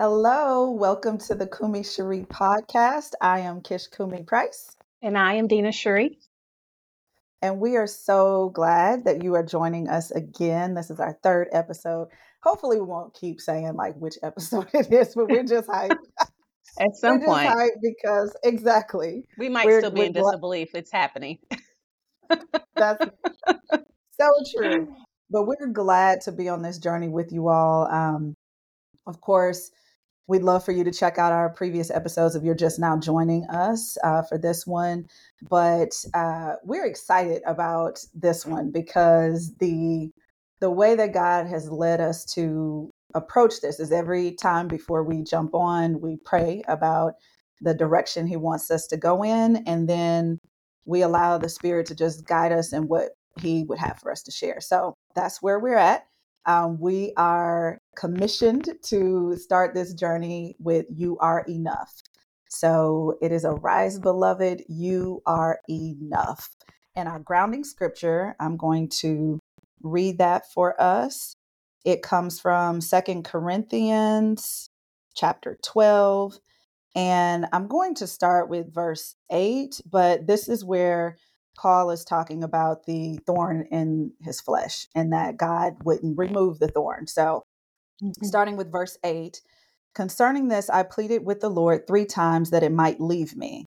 Hello, welcome to the Kumi Cherie podcast. I am Kish Kumi Price. And I am Dina Cherie. And we are so glad that you are joining us again. This is our third episode. Hopefully, we won't keep saying like which episode it is, but we're just hyped. At some point, because exactly we might still be in disbelief. It's happening. That's so true. But we're glad to be on this journey with you all. Um, of course, We'd love for you to check out our previous episodes if you're just now joining us uh, for this one. But uh, we're excited about this one because the the way that God has led us to approach this is every time before we jump on, we pray about the direction He wants us to go in, and then we allow the Spirit to just guide us in what He would have for us to share. So that's where we're at. Um, we are commissioned to start this journey with You Are Enough. So it is Arise, beloved, you are enough. And our grounding scripture, I'm going to read that for us. It comes from Second Corinthians chapter 12. And I'm going to start with verse 8, but this is where Paul is talking about the thorn in his flesh and that God wouldn't remove the thorn. So, mm-hmm. starting with verse 8 Concerning this, I pleaded with the Lord three times that it might leave me.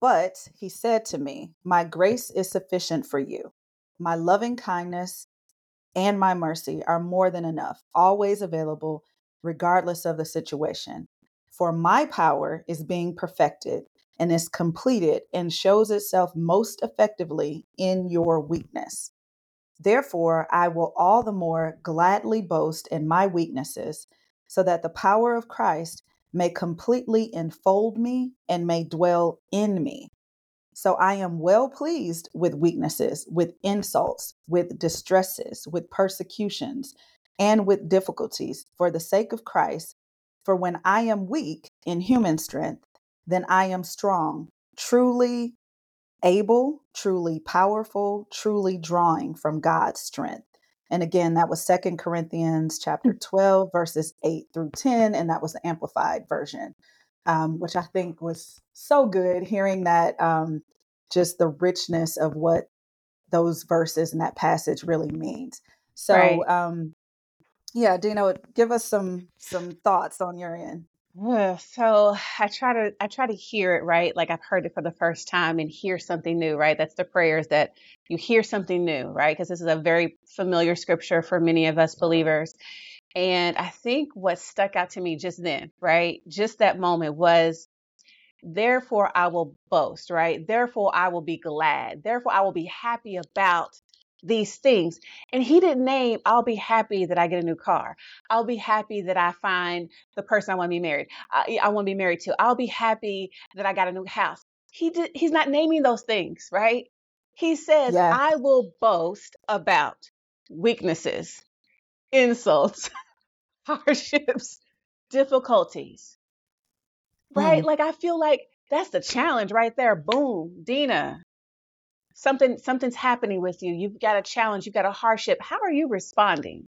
But he said to me, My grace is sufficient for you. My loving kindness and my mercy are more than enough, always available, regardless of the situation. For my power is being perfected and is completed and shows itself most effectively in your weakness. Therefore, I will all the more gladly boast in my weaknesses, so that the power of Christ may completely enfold me and may dwell in me. So I am well pleased with weaknesses, with insults, with distresses, with persecutions, and with difficulties for the sake of Christ. For when I am weak in human strength, then I am strong, truly able, truly powerful, truly drawing from God's strength. And again, that was Second Corinthians chapter mm. 12, verses 8 through 10, and that was the amplified version, um, which I think was so good hearing that um, just the richness of what those verses and that passage really means. So right. um, yeah, Dina, give us some some thoughts on your end. So I try to I try to hear it right, like I've heard it for the first time and hear something new, right? That's the prayers that you hear something new, right? Because this is a very familiar scripture for many of us believers. And I think what stuck out to me just then, right? Just that moment was therefore I will boast, right? Therefore I will be glad. Therefore I will be happy about these things. And he didn't name, I'll be happy that I get a new car. I'll be happy that I find the person I want to be married. I, I want to be married to. I'll be happy that I got a new house. He did, he's not naming those things, right? He says, yeah. I will boast about weaknesses, insults, hardships, difficulties. Right? Mm. Like I feel like that's the challenge right there. Boom, Dina, something something's happening with you. You've got a challenge. You've got a hardship. How are you responding?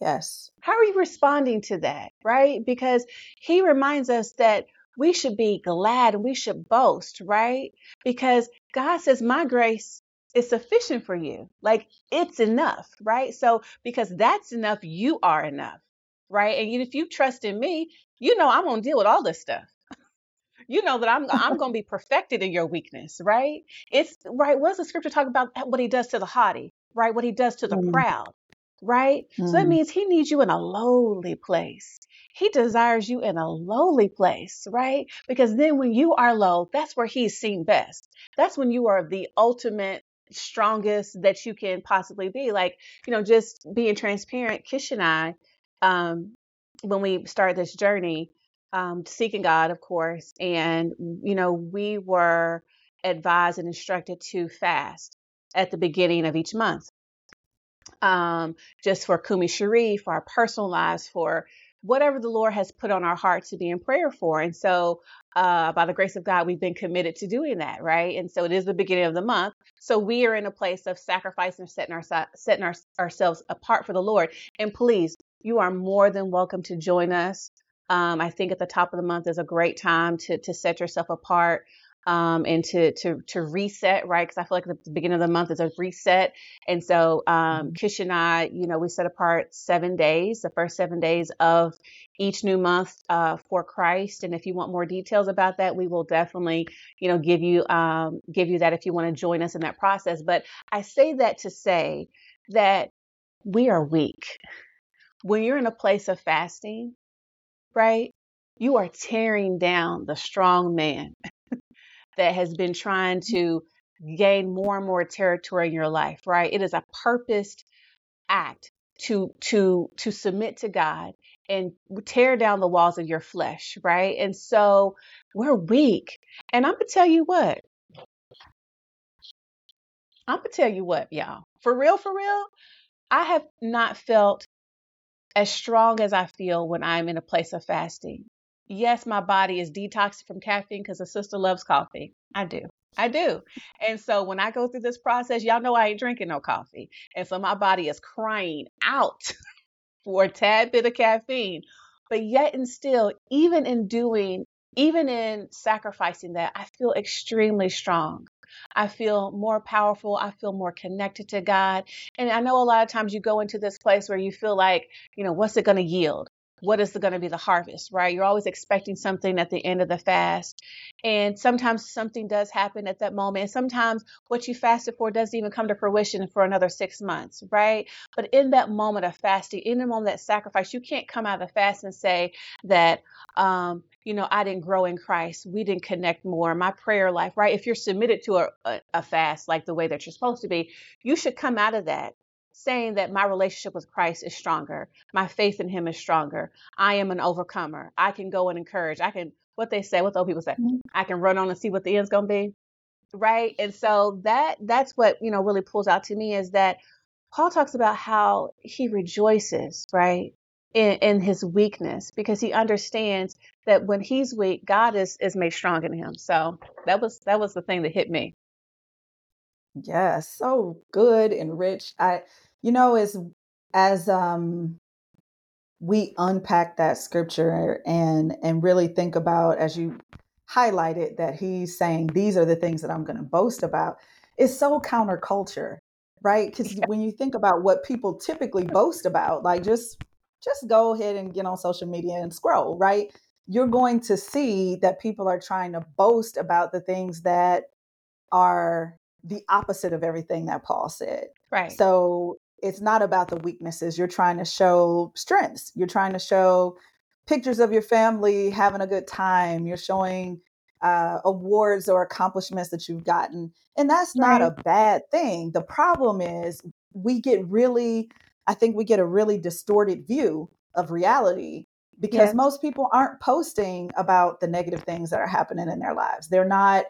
Yes. How are you responding to that right? Because he reminds us that we should be glad and we should boast right? Because god says my grace is sufficient for you. Like it's enough right? So because that's enough you are enough right? And if you trust in me you know i'm going to deal with all this stuff you know that I'm I'm going to be perfected in your weakness, right? It's right. What does the scripture talk about? What he does to the haughty, right? What he does to the mm. proud, right? Mm. So that mm. means he needs you in a lowly place. He desires you in a lowly place, right? Because then when you are low, that's where he's seen best. That's when you are the ultimate strongest that you can possibly be. Like, you know, just being transparent, Kish and I, um, when we started this journey, um, seeking God, of course. And, you know, we were advised and instructed to fast at the beginning of each month. Um, just for Kumi Cherie, for our personal lives, for whatever the Lord has put on our heart to be in prayer for. And so, uh, by the grace of God, we've been committed to doing that, right? And so it is the beginning of the month. So we are in a place of sacrifice and setting, our, setting our, ourselves apart for the Lord. And please you are more than welcome to join us. Um, I think at the top of the month is a great time to to set yourself apart um, and to to to reset, right? Because I feel like the beginning of the month is a reset, and so um, mm-hmm. Kish and I, you know, we set apart seven days, the first seven days of each new month uh, for Christ. And if you want more details about that, we will definitely, you know, give you um, give you that if you want to join us in that process. But I say that to say that we are weak. When you're in a place of fasting, right? You are tearing down the strong man that has been trying mm. to gain more and more territory in your life, right? It is a purposed act to to to submit to God and tear down the walls of your flesh, right? And so we're weak. And I'm gonna tell you what. I'm gonna tell you what, y'all. For real, for real, I have not felt as strong as I feel when I'm in a place of fasting yes, my body is detoxing from caffeine because a sister loves coffee. I do. I do. And so when I go through this process, y'all know I ain't drinking no coffee. And so my body is crying out for a tad bit of caffeine. But yet and still, even in doing, even in sacrificing that, I feel extremely strong. I feel more powerful. I feel more connected to God. And I know a lot of times you go into this place where you feel like, you know, what's it going to yield? What is going to be the harvest, right? You're always expecting something at the end of the fast. And sometimes something does happen at that moment. And sometimes what you fasted for doesn't even come to fruition for another six months, right? But in that moment of fasting, in the moment of that sacrifice, you can't come out of the fast and say that, um, you know, I didn't grow in Christ. We didn't connect more. My prayer life, right? If you're submitted to a, a, a fast like the way that you're supposed to be, you should come out of that saying that my relationship with Christ is stronger. My faith in him is stronger. I am an overcomer. I can go and encourage. I can, what they say, what those people say, mm-hmm. I can run on and see what the end's going to be. Right. And so that, that's what, you know, really pulls out to me is that Paul talks about how he rejoices, right, in, in his weakness because he understands that when he's weak, God is, is made strong in him. So that was, that was the thing that hit me. Yeah, so good and rich. I, you know, as as um we unpack that scripture and and really think about as you highlighted that he's saying these are the things that I'm going to boast about. It's so counterculture, right? Because when you think about what people typically boast about, like just just go ahead and get on social media and scroll, right? You're going to see that people are trying to boast about the things that are the opposite of everything that Paul said. Right. So it's not about the weaknesses. You're trying to show strengths. You're trying to show pictures of your family having a good time. You're showing uh, awards or accomplishments that you've gotten. And that's not a bad thing. The problem is we get really, I think we get a really distorted view of reality because yes. most people aren't posting about the negative things that are happening in their lives. They're not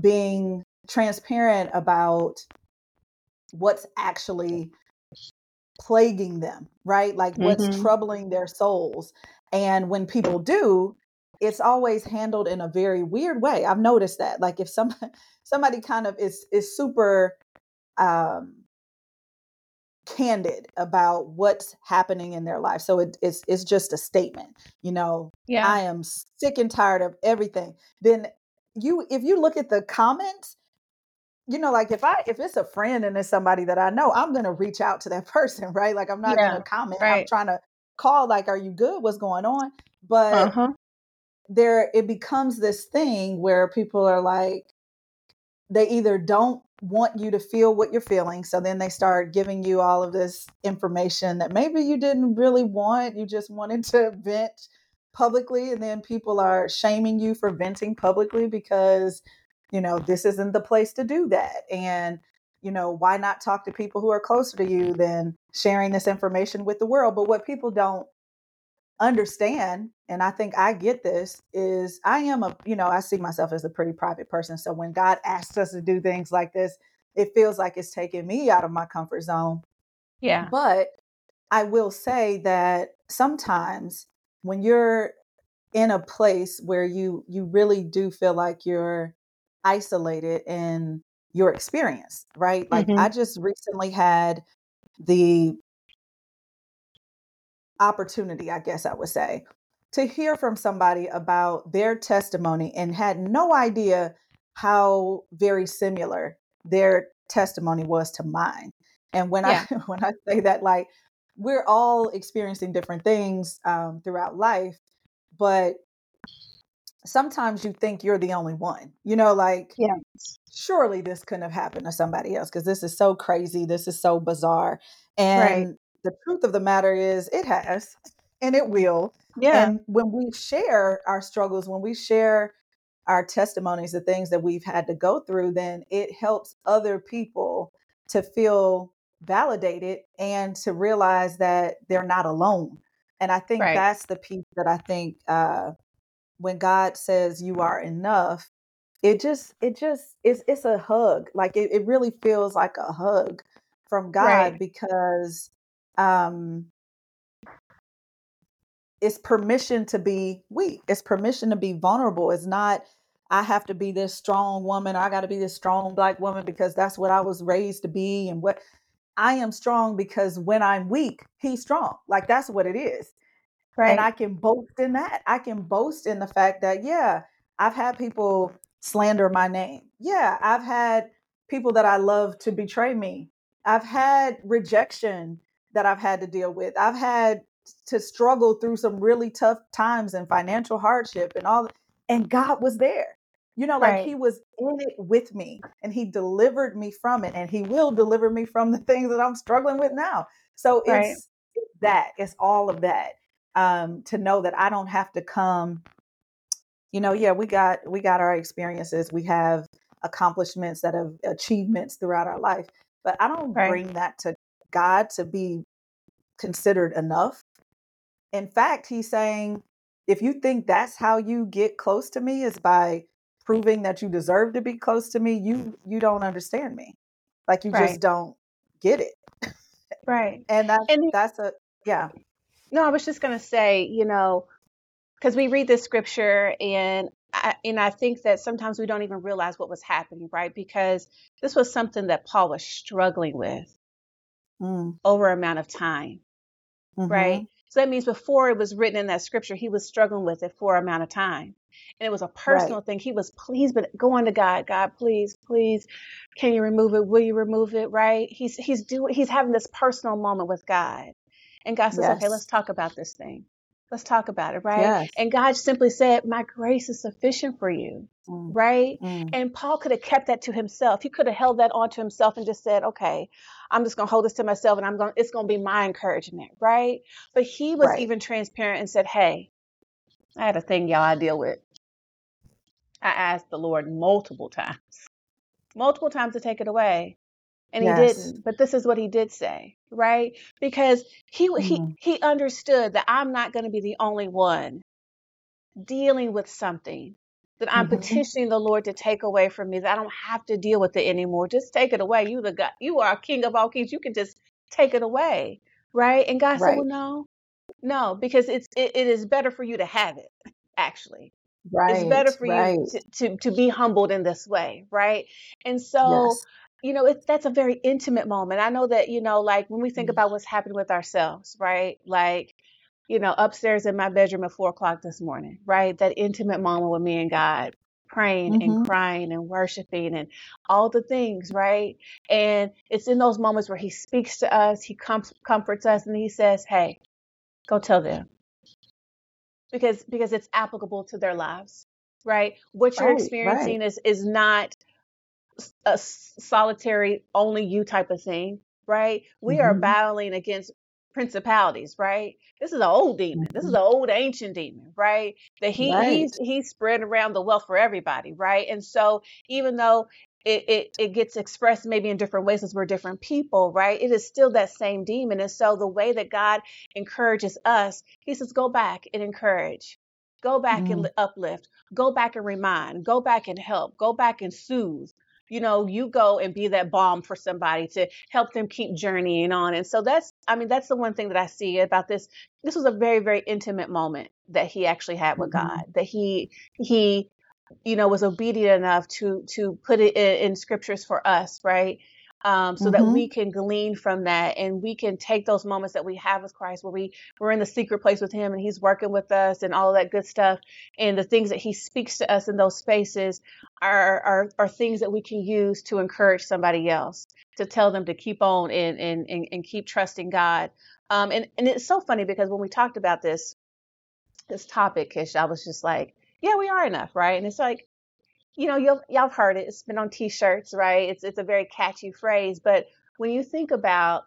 being transparent about what's actually plaguing them, right? Like what's mm-hmm. troubling their souls. And when people do, it's always handled in a very weird way. I've noticed that. Like if some somebody kind of is is super um candid about what's happening in their life. So it, it's it's just a statement. You know, yeah. I am sick and tired of everything. Then you if you look at the comments, you know, like if I if it's a friend and it's somebody that I know, I'm gonna reach out to that person, right? Like I'm not yeah, gonna comment. Right. I'm trying to call, like, are you good? What's going on? But uh-huh. there it becomes this thing where people are like, they either don't want you to feel what you're feeling. So then they start giving you all of this information that maybe you didn't really want. You just wanted to vent publicly. And then people are shaming you for venting publicly because you know, this isn't the place to do that. And, you know, why not talk to people who are closer to you than sharing this information with the world? But what people don't understand, and I think I get this, is I am a, you know, I see myself as a pretty private person. So when God asks us to do things like this, it feels like it's taking me out of my comfort zone. Yeah. But I will say that sometimes when you're in a place where you you really do feel like you're isolated in your experience, right? Like mm-hmm. I just recently had the opportunity, I guess I would say, to hear from somebody about their testimony and had no idea how very similar their testimony was to mine. And when Yeah. I when I say that, like we're all experiencing different things um, throughout life, but sometimes you think you're the only one. You know, like Yeah. surely this couldn't have happened to somebody else because this is so crazy. This is so bizarre. Right. And the truth of the matter is, it has and it will. Yeah. And when we share our struggles, when we share our testimonies, the things that we've had to go through, then it helps other people to feel validated and to realize that they're not alone. And I think Right. that's the piece that I think uh, when God says you are enough, it just it just it's it's a hug. Like it, it really feels like a hug from God Right. because um it's permission to be weak. It's permission to be vulnerable. It's not I have to be this strong woman. I got to be this strong black woman because that's what I was raised to be and what I am strong because when I'm weak, he's strong. Like that's what it is. And I can boast in that. I can boast in the fact that, yeah, I've had people slander my name. Yeah, I've had people that I love to betray me. I've had rejection that I've had to deal with. I've had to struggle through some really tough times and financial hardship and all. And God was there. You know, like Right. He was in it with me and He delivered me from it. And He will deliver me from the things that I'm struggling with now. So Right. it's that, it's all of that um, to know that I don't have to come. You know, yeah, we got we got our experiences, we have accomplishments that have achievements throughout our life, but I don't Right. bring that to God to be considered enough. In fact, He's saying, if you think that's how you get close to me is by proving that you deserve to be close to me, you you don't understand me. Like you Right. just don't get it. Right. And that's And that's a yeah. No, I was just going to say, you know, because we read this scripture and I, and I think that sometimes we don't even realize what was happening, right? Because this was something that Paul was struggling with Mm, over amount of time, mhm. right? So that means before it was written in that scripture, he was struggling with it for amount of time. And it was a Right. personal thing. He was pleased, but going to God, God, please, please, can you remove it? Will you remove it? Right? He's he's doing he's having this personal moment with God. And God says, Okay, let's talk about this thing. Let's talk about it, right? Yes. And God simply said, My grace is sufficient for you, Mm, right? mm. And Paul could have kept that to himself. He could have held that on to himself and just said, Okay, I'm just gonna hold this to myself and I'm gonna it's gonna be my encouragement, right? But he was Right. even transparent and said, Hey, I had a thing y'all I deal with. I asked the Lord multiple times, multiple times to take it away. And he didn't. But this is what he did say, right? Because he he Mm, he understood that I'm not going to be the only one dealing with something that I'm mhm. petitioning the Lord to take away from me. That I don't have to deal with it anymore. Just take it away. You the God, you are King of all kings. You can just take it away, right? And God said, "Well, no, no, because it's it, it is better for you to have it. Actually, it's better Right. for you to to to be humbled in this way, right? And so." Yes. You know, it's that's a very intimate moment. I know that, you know, like when we think about what's happening with ourselves, right? Like, you know, upstairs in my bedroom at four o'clock this morning, right? That intimate moment with me and God, praying and mhm. crying and worshiping and all the things, right? And it's in those moments where He speaks to us, He com- comforts us, and He says, "Hey, go tell them," because because it's applicable to their lives, right? What you're Right. Right. experiencing is is not a solitary only you type of thing, right? We are Mhm. battling against principalities, right? This is an old demon. This is Mhm. an old ancient demon, right? That he Right. he's he's spread around the wealth for everybody, right? And so even though it, it it gets expressed maybe in different ways as we're different people, right? It is still that same demon. And so the way that God encourages us, he says, go back and encourage. Go back and Mm, li- uplift. Go back and remind. Go back and help. Go back and soothe you know you go and be that balm for somebody to help them keep journeying on. And so that's i mean that's the one thing that i see about this. This was a very very intimate moment that he actually had with mhm. god that he he you know was obedient enough to to put it in, in scriptures for us right um, so mm-hmm. that we can glean from that and we can take those moments that we have with Christ where we we're in the secret place with him and he's working with us and all of that good stuff. And the things that he speaks to us in those spaces are are, are things that we can use to encourage somebody else to tell them to keep on and and and, and keep trusting God. Um, and and it's so funny because when we talked about this this topic Kish I was just like yeah we are enough right? And it's like you know, you'll, y'all have heard it. It's been on T-shirts, right? It's it's a very catchy phrase, but when you think about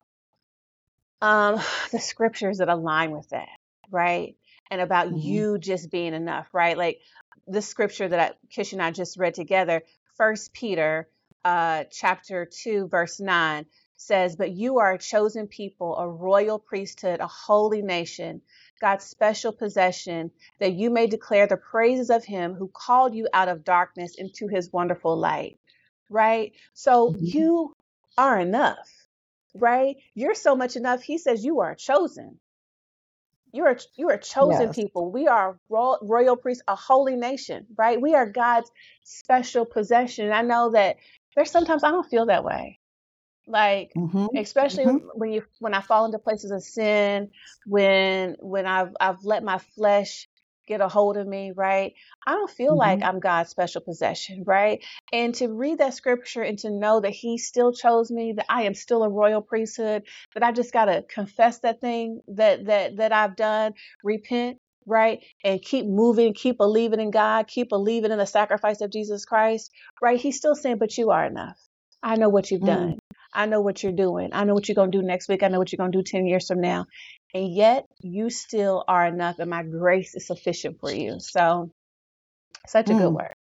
um, the scriptures that align with that, right, and about mm-hmm. you just being enough, right? Like the scripture that I, Kish and I just read together, First Peter, uh, chapter two, verse nine says, "But you are a chosen people, a royal priesthood, a holy nation." God's special possession, that you may declare the praises of him who called you out of darkness into his wonderful light. Right? So mm-hmm. you are enough, right? You're so much enough. He says you are chosen. You are you are chosen yes. people. We are royal, royal priests, a holy nation, right? We are God's special possession. I know that there's sometimes I don't feel that way like mm-hmm. especially mm-hmm. when you when I fall into places of sin, when when I've I've let my flesh get a hold of me, right? I don't feel mm-hmm. like I'm God's special possession, right? And to read that scripture and to know that He still chose me, that I am still a royal priesthood, that I just gotta confess that thing that that that I've done, repent, right? And keep moving, keep believing in God, keep believing in the sacrifice of Jesus Christ, right? He's still saying, but you are enough. I know what you've mm. done. I know what you're doing. I know what you're going to do next week. I know what you're going to do 10 years from now. And yet you still are enough, and my grace is sufficient for you. So, such a mm. good word.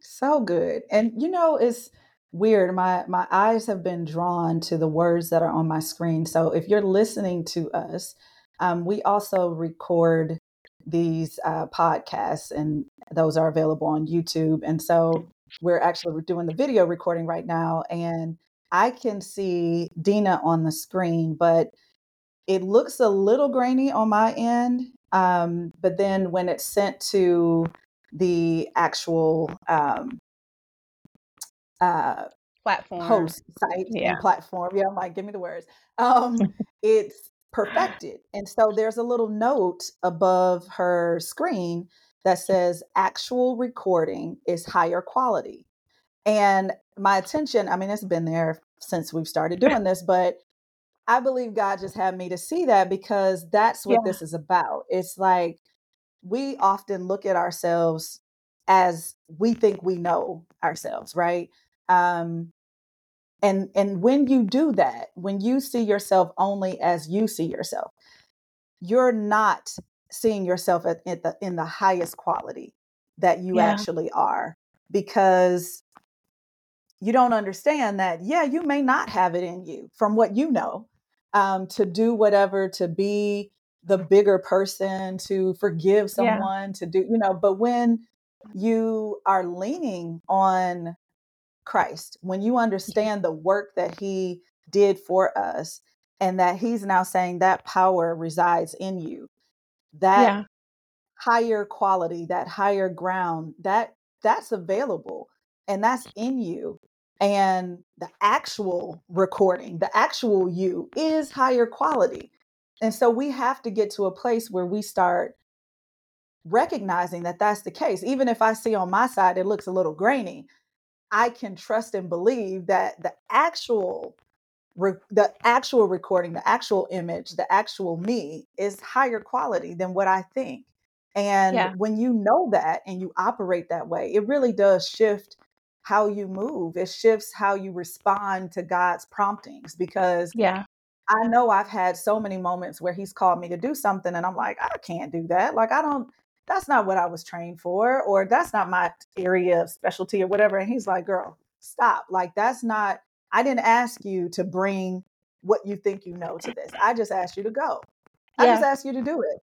So good. And you know, it's weird. My my eyes have been drawn to the words that are on my screen. So if you're listening to us, um, we also record these uh, podcasts, and those are available on YouTube. And so we're actually doing the video recording right now, and I can see Dina on the screen, but it looks a little grainy on my end. Um, but then when it's sent to the actual um, uh, platform host site yeah. and platform, yeah, I'm like, give me the words. Um, it's perfected, and so there's a little note above her screen that says actual recording is higher quality. And my attention, I mean, it's been there since we've started doing this, but I believe God just had me to see that because that's what yeah. this is about. It's like we often look at ourselves as we think we know ourselves, right? Um, and and when you do that, when you see yourself only as you see yourself, you're not seeing yourself at, at the in the highest quality that you yeah. actually are because you don't understand that yeah you may not have it in you from what you know um, to do whatever to be the bigger person to forgive someone yeah. to do you know but when you are leaning on christ when you understand the work that he did for us and that he's now saying that power resides in you that yeah. higher quality that higher ground that that's available and that's in you and the actual recording the actual you is higher quality and so we have to get to a place where we start recognizing that that's the case even if i see on my side it looks a little grainy i can trust and believe that the actual re- the actual recording, the actual image, the actual me is higher quality than what I think. And yeah. when you know that and you operate that way, it really does shift how you move. It shifts how you respond to God's promptings because yeah. I know I've had so many moments where he's called me to do something and I'm like, I can't do that. Like I don't that's not what I was trained for or that's not my area of specialty or whatever and he's like, "Girl, stop. Like that's not I didn't ask you to bring what you think you know to this. I just asked you to go. I just asked you to do it.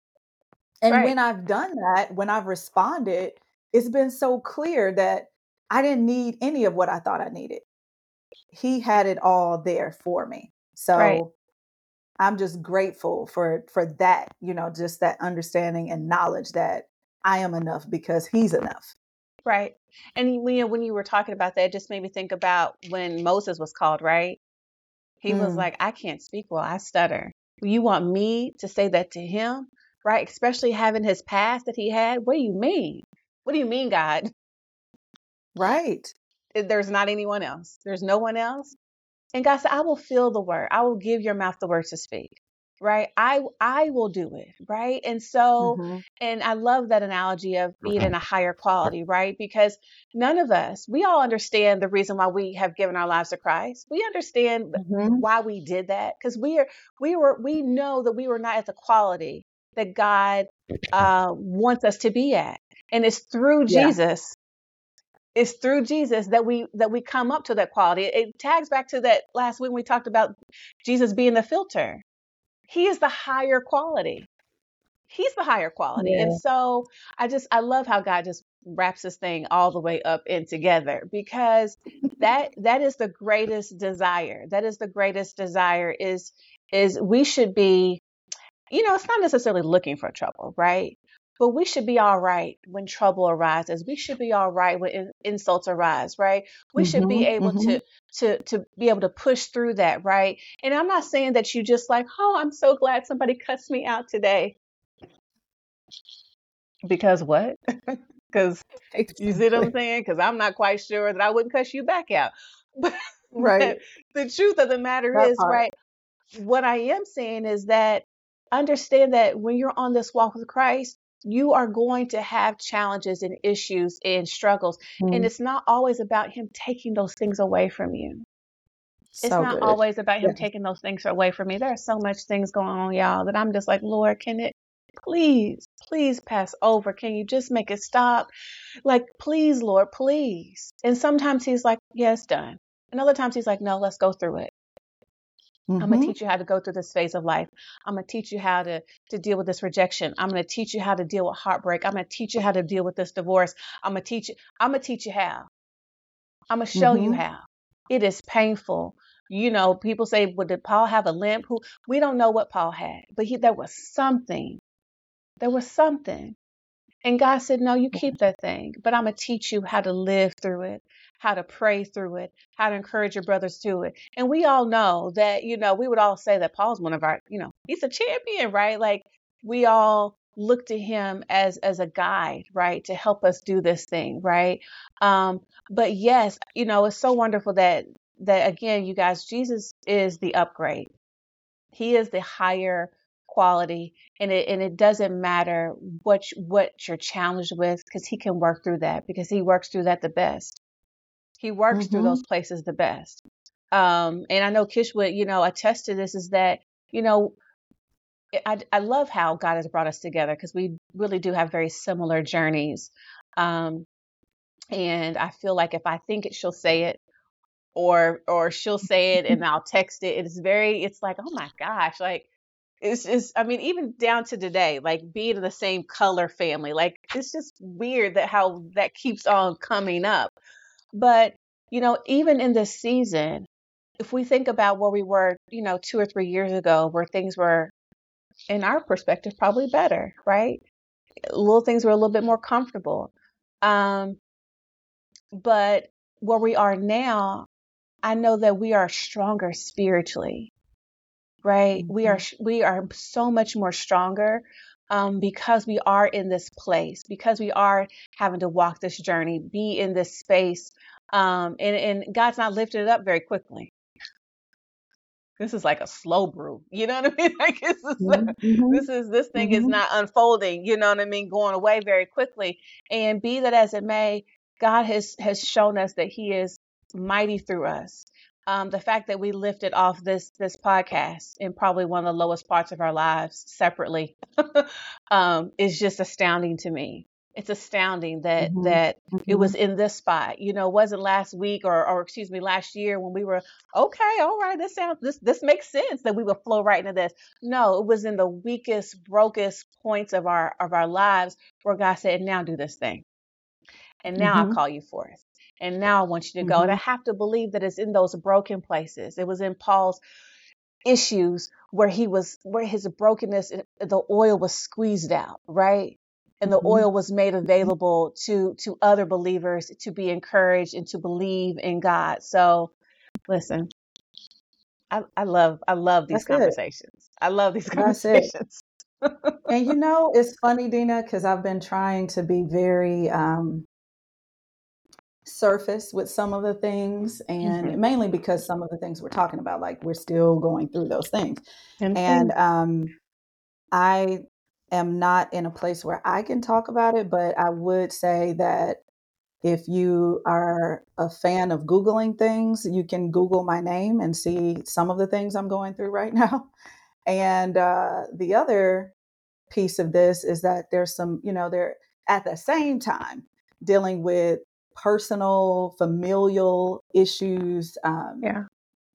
And right. when I've done that, when I've responded, it's been so clear that I didn't need any of what I thought I needed. He had it all there for me. So right. I'm just grateful for for that, you know, just that understanding and knowledge that I am enough because he's enough. Right. And when you, when you were talking about that, it just made me think about when Moses was called, right? He was Mm, like, I can't speak well, I stutter. You want me to say that to him, right? Especially having his past that he had. What do you mean? What do you mean, God? Right. There's not anyone else. There's no one else. And God said, I will fill the word. I will give your mouth the words to speak. Right? I I will do it. Right? And so, hmm and I love that analogy of being in a higher quality, right? Because none of us, we all understand the reason why we have given our lives to Christ. We understand hmm why we did that because we are we were we know that we were not at the quality that God uh, wants us to be at, and it's through Yeah. Jesus. It's through Jesus that we that we come up to that quality. It tags back to that last week when we talked about Jesus being the filter. He is the higher quality. He's the higher quality. And so I just I love how God just wraps this thing all the way up and together because that that is the greatest desire. That is the greatest desire is is we should be, you know, it's not necessarily looking for trouble, right? But we should be all right when trouble arises. We should be all right when in, insults arise, right? We should be hmm able hmm to to to be able to push through that, right? And I'm not saying that you just like, oh, I'm so glad somebody cussed me out today. Because what? Because you see what I'm saying? Because I'm not quite sure that I wouldn't cuss you back out. But, Right. the truth of the matter That is, part. right? What I am saying is that understand that when you're on this walk with Christ, you are going to have challenges and issues and struggles. And Mm, it's not always about Him taking those things away from you. It's not good. always about Him Yes. taking those things away from me. There are so much things going on, y'all, that I'm just like, Lord, can it please, please pass over? Can you just make it stop? Like, please, Lord, please. And sometimes He's like, yeah, done. And other times He's like, no, let's go through it. I'm gonna hmm teach you how to go through this phase of life. I'm gonna teach you how to to deal with this rejection. I'm gonna teach you how to deal with heartbreak. I'm gonna teach you how to deal with this divorce. I'm gonna teach you. I'm gonna teach you how. I'm gonna show you hmm how. It is painful. You know, people say, "Well, did Paul have a limp?" Who we don't know what Paul had, but he there was something. There was something. And God said, No, you keep that thing, but I'm going to teach you how to live through it, how to pray through it, how to encourage your brothers through it. And we all know that, you know, we would all say that Paul's one of our, you know, he's a champion, right? Like we all look to him as as a guide, right, to help us do this thing, right? Um, but yes, you know, it's so wonderful that that again, you guys, Jesus is the upgrade. He is the higher quality and it and it doesn't matter what you- what you're challenged with because he can work through that because he works through that the best. He works through hmm those places the best. Um and I know Kish would, you know, attest to this is that, you know, I I love how God has brought us together because we really do have very similar journeys. Um and I feel like if I think it, she'll say it or or she'll say it and I'll text it. It's very it's like, oh my gosh, like it's just I mean, even down to today, like being in the same color family, like it's just weird that how that keeps on coming up. But, you know, even in this season, if we think about where we were, you know, two or three years ago, where things were, in our perspective, probably better, right? Little things were a little bit more comfortable. Um, but where we are now, I know that we are stronger spiritually, right? We are hmm we are so much more stronger um, because we are in this place, because we are having to walk this journey, be in this space, um, and and God's not lifting it up very quickly. This is like a slow brew, you know what I mean? Like this is hmm this is this thing is hmm not unfolding, you know what I mean, going away very quickly. And be that as it may, God has has shown us that He is mighty through us. Um, the fact that we lifted off this this podcast in probably one of the lowest parts of our lives separately um, is just astounding to me. It's astounding that hmm that it hmm was in this spot. You know, it wasn't last week or or excuse me, last year when we were okay, all right, this sounds this this makes sense that we would flow right into this. No, it was in the weakest, brokest points of our of our lives where God said, "Now do this thing, and now I hmm call you forth, and now I want you to go." And I hmm have to believe that it's in those broken places. It was in Paul's issues where he was where his brokenness, the oil was squeezed out, right? and the Mhm. oil was made available to to other believers to be encouraged and to believe in God. So, listen, I, I love I love these That's it. conversations. I love these conversations. And you know, it's funny, Dina, because I've been trying to be very um, surface with some of the things, and Mhm. mainly because some of the things we're talking about, like we're still going through those things. And And um, I am not in a place where I can talk about it, but I would say that if you are a fan of Googling things, you can Google my name and see some of the things I'm going through right now. And uh, the other piece of this is that there's some, you know, they're at the same time dealing with personal, familial issues, um, Yeah.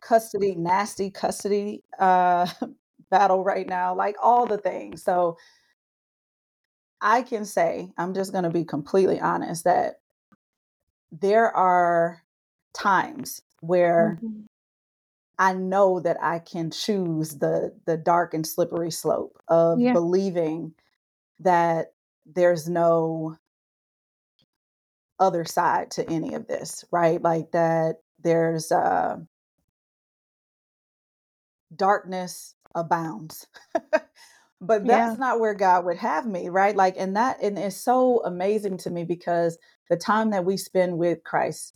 custody, nasty custody uh, battle right now, like all the things. So I can say, I'm just going to be completely honest, that there are times where Mhm. I know that I can choose the the dark and slippery slope of Yeah. believing that there's no other side to any of this, right? Like that there's uh darkness abounds. but Yeah. that's not where God would have me, right? Like and that and it's so amazing to me because the time that we spend with Christ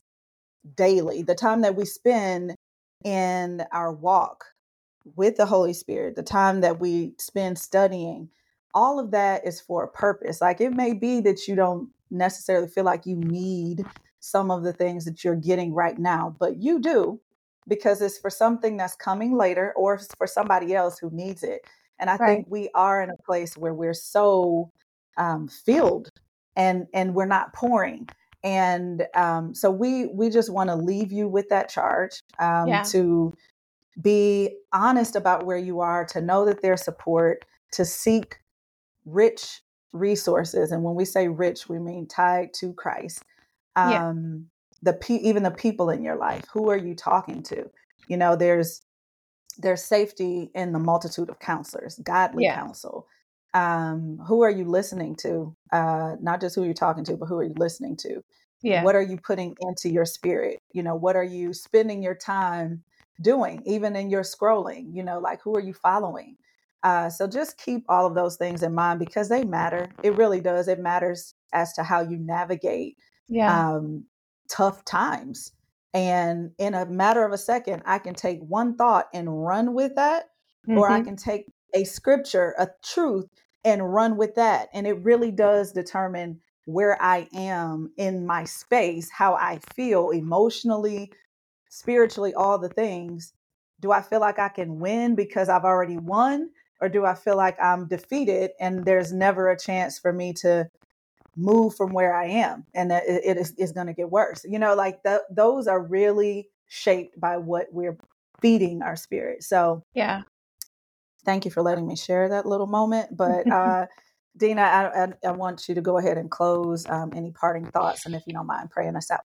daily, the time that we spend in our walk with the Holy Spirit, the time that we spend studying, all of that is for a purpose. Like it may be that you don't necessarily feel like you need some of the things that you're getting right now, but you do because it's for something that's coming later or for somebody else who needs it. And I Right. think we are in a place where we're so um, filled and and we're not pouring. And um, so we we just want to leave you with that charge um, Yeah. to be honest about where you are, to know that there's support, to seek rich resources. And when we say rich, we mean tied to Christ. Yeah. Um, the pe- even the people in your life, who are you talking to? You know, there's there's safety in the multitude of counselors, godly Yeah. counsel. Um, who are you listening to? Uh, not just who you're talking to, but who are you listening to? Yeah. What are you putting into your spirit? You know, what are you spending your time doing, even in your scrolling? You know, like who are you following? Uh, so just keep all of those things in mind because they matter. It really does. It matters as to how you navigate Yeah. um, tough times. And in a matter of a second, I can take one thought and run with that, or I Mhm. can take a scripture, a truth, and run with that. And it really does determine where I am in my space, how I feel emotionally, spiritually, all the things. Do I feel like I can win because I've already won? Or do I feel like I'm defeated and there's never a chance for me to move from where I am and that it, is, is going to get worse? You know, like th- those are really shaped by what we're feeding our spirit. So Yeah. thank you for letting me share that little moment. But uh, Dina, I, I, I want you to go ahead and close um, any parting thoughts. And if you don't mind praying us out.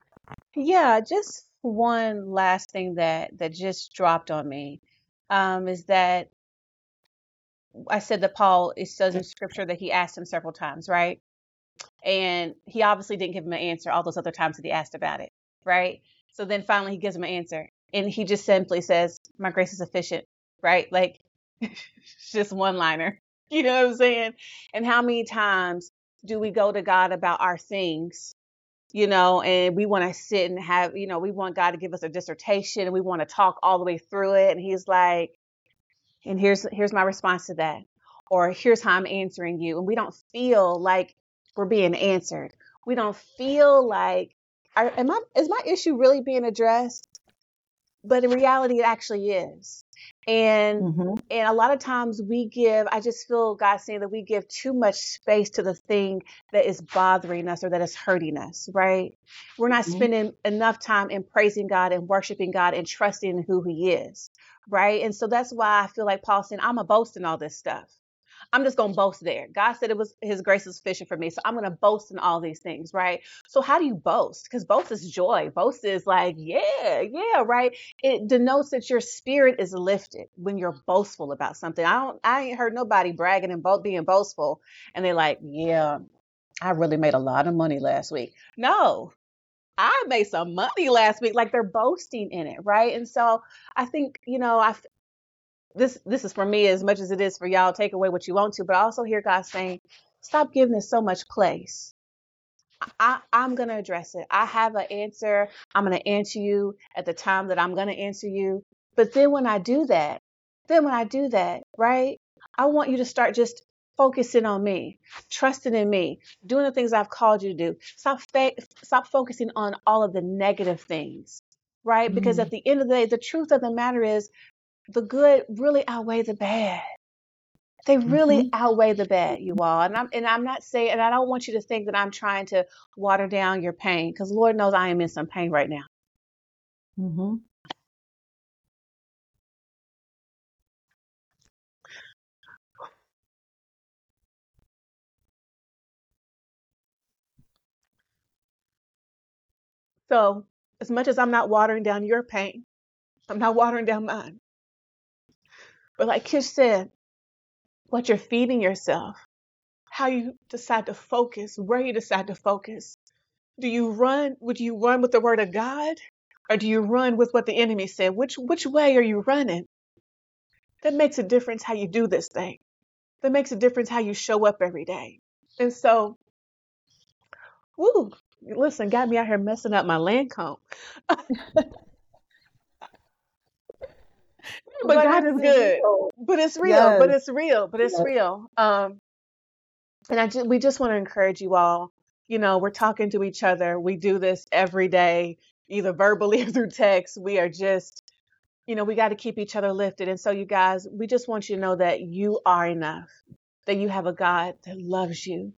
Yeah, just one last thing that that just dropped on me um, is that I said that Paul it says in scripture that he asked him several times, right? And he obviously didn't give him an answer all those other times that he asked about it, right? So then finally he gives him an answer, and he just simply says, "My grace is sufficient," right? Like just one liner. You know what I'm saying? And how many times do we go to God about our things you know, and we want to sit and have, you know, we want God to give us a dissertation and we want to talk all the way through it. And he's like, and here's here's my response to that. Or here's how I'm answering you. And we don't feel like we're being answered. We don't feel like are, am I is my issue really being addressed? But in reality it actually is. And Mm-hmm. and a lot of times we give i just feel god saying that we give too much space to the thing that is bothering us or that is hurting us right we're not Mhm. spending enough time in praising god and worshiping god and trusting in who he is right and so that's why i feel like paul saying i'm a boast in all this stuff i'm just going to boast there god said it was his grace is sufficient for me so i'm going to boast in all these things right so how do you boast because boast is joy boast is like yeah yeah right it denotes that your spirit is lifted when you're boastful about something. I don't I ain't heard nobody bragging and being boastful and they're like, yeah, I really made a lot of money last week. No, I made some money last week. Like they're boasting in it, right? And so I think, you know, I this this is for me as much as it is for y'all. Take away what you want to, but I also hear God saying, stop giving this so much place. I, I'm going to address it. I have an answer. I'm going to answer you at the time that I'm going to answer you. But then when I do that, then when I do that, right, I want you to start just focusing on me, trusting in me, doing the things I've called you to do. Stop fa- stop focusing on all of the negative things, right? Because Mm. at the end of the day, the truth of the matter is the good really outweigh the bad. They really Mm-hmm. outweigh the bad, you all. And I'm and I'm not saying and I don't want you to think that I'm trying to water down your pain because Lord knows I am in some pain right now. Mm-hmm. So as much as I'm not watering down your pain, I'm not watering down mine. But like Kish said, what you're feeding yourself, how you decide to focus, where you decide to focus. Do you run? Would you run with the word of God? Or do you run with what the enemy said? Which which way are you running? That makes a difference how you do this thing. That makes a difference how you show up every day. And so, woo, listen, got me out here messing up my land comb. But God is good. But it's real. But it's real. But it's Yes. real. Um, and I just, we just want to encourage you all. You know, we're talking to each other. We do this every day, either verbally or through text. We are just, you know, we got to keep each other lifted. And so, you guys, we just want you to know that you are enough, that you have a God that loves you,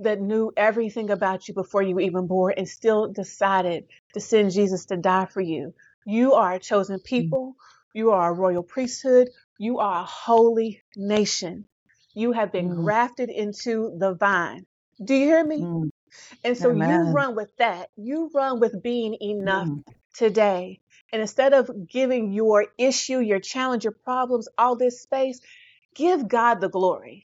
that knew everything about you before you were even born and still decided to send Jesus to die for you. You are a chosen people. You are a royal priesthood. You are a holy nation. You have been Mm. grafted into the vine. Do you hear me? Mm. And so you run with that. You run with being enough Mm. today. And instead of giving your issue, your challenge, your problems, all this space, give God the glory.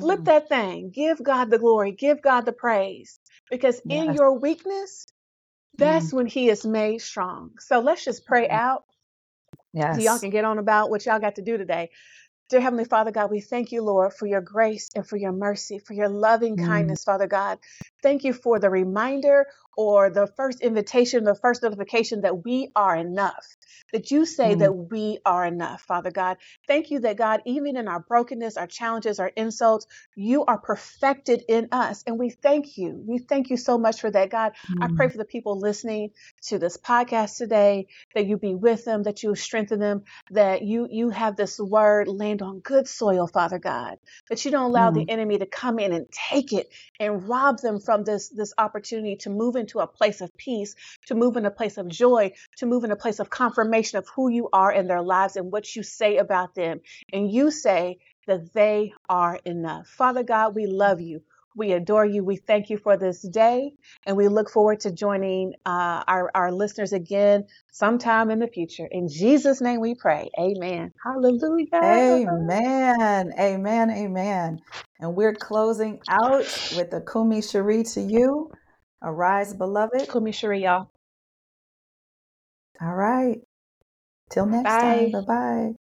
Flip Mm. that thing. Give God the glory. Give God the praise. Because in your weakness, that's when He is made strong. So let's just pray Mhm. out Yes. so y'all can get on about what y'all got to do today. Dear Heavenly Father God, we thank you, Lord, for your grace and for your mercy, for your loving Mm. kindness, Father God. Thank you for the reminder or the first invitation, the first notification that we are enough, that you say Mm. that we are enough, Father God. Thank you that, God, even in our brokenness, our challenges, our insults, you are perfected in us. And we thank you. We thank you so much for that, God. I pray Mm. for the people listening to this podcast today, that you be with them, that you strengthen them, that you you have this word land on good soil, Father God, that you don't allow the Mm. enemy to come in and take it and rob them from this this opportunity to move into a place of peace, to move in a place of joy, to move in a place of confirmation of who you are in their lives and what you say about them. And you say that they are enough. Father God, we love you. We adore you. We thank you for this day. And we look forward to joining uh, our, our listeners again sometime in the future. In Jesus' name we pray. Amen. Hallelujah. Amen. Amen. Amen. And we're closing out with the Kumi Cherie to you. Arise, beloved. Kumi Cherie, y'all. All right. Till next Bye. time. Bye bye.